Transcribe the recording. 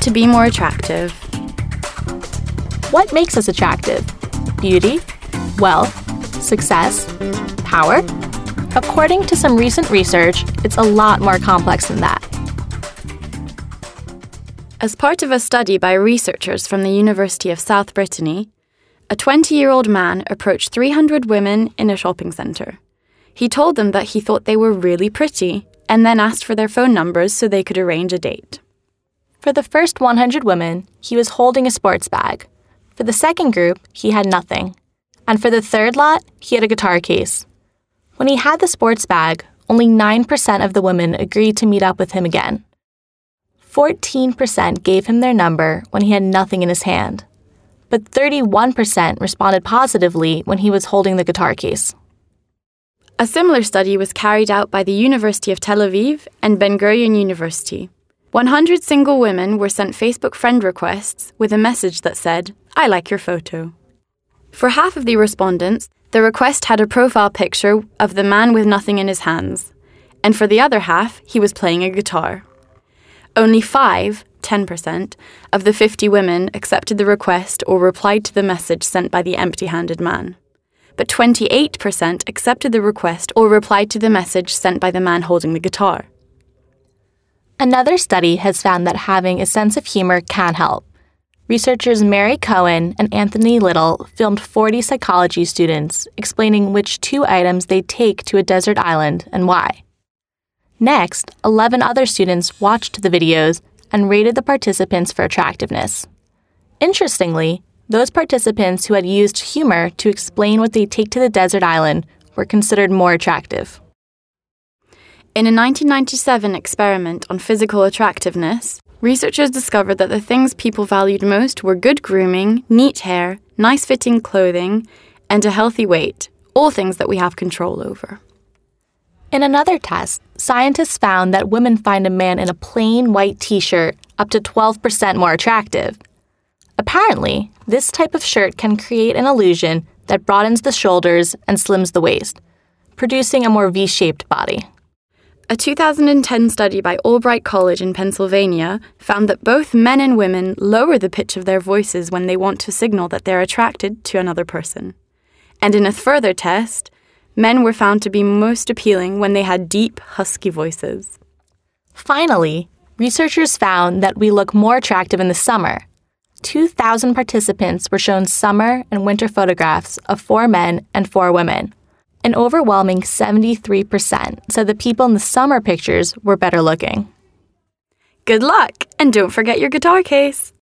to be more attractive. What makes us attractive? Beauty? Wealth? Success? Power? According to some recent research, it's a lot more complex than that. As part of a study by researchers from the University of South Brittany, a 20 year old man approached 300 women in a shopping centre. He told them that he thought they were really pretty and then asked for their phone numbers so they could arrange a date. For the first 100 women, he was holding a sports bag. For the second group, he had nothing. And for the third lot, he had a guitar case. When he had the sports bag, only 9% of the women agreed to meet up with him again. 14% gave him their number when he had nothing in his hand, but 31% responded positively when he was holding the guitar case. A similar study was carried out by the University of Tel Aviv and Ben Gurion University. 100 single women were sent Facebook friend requests with a message that said, I like your photo. For half of the respondents, the request had a profile picture of the man with nothing in his hands, and for the other half, he was playing a guitar. Only five, 10%, of the 50 women accepted the request or replied to the message sent by the empty handed man. But 28% accepted the request or replied to the message sent by the man holding the guitar. Another study has found that having a sense of humor can help. Researchers Mary Cowan and Anthony Little filmed 40 psychology students explaining which two items they take to a desert island and why. Next, 11 other students watched the videos and rated the participants for attractiveness. Interestingly, those participants who had used humor to explain what they take to the desert island were considered more attractive. In a 1997 experiment on physical attractiveness, researchers discovered that the things people valued most were good grooming, neat hair, nice fitting clothing, and a healthy weight, all things that we have control over. In another test, scientists found that women find a man in a plain white t shirt up to 12% more attractive. Apparently, this type of shirt can create an illusion that broadens the shoulders and slims the waist, producing a more V shaped body. A 2010 study by Albright College in Pennsylvania found that both men and women lower the pitch of their voices when they want to signal that they're attracted to another person. And in a further test, men were found to be most appealing when they had deep, husky voices. Finally, researchers found that we look more attractive in the summer. 2,000 participants were shown summer and winter photographs of four men and four women. An overwhelming 73% said the people in the summer pictures were better looking. Good luck, and don't forget your guitar case.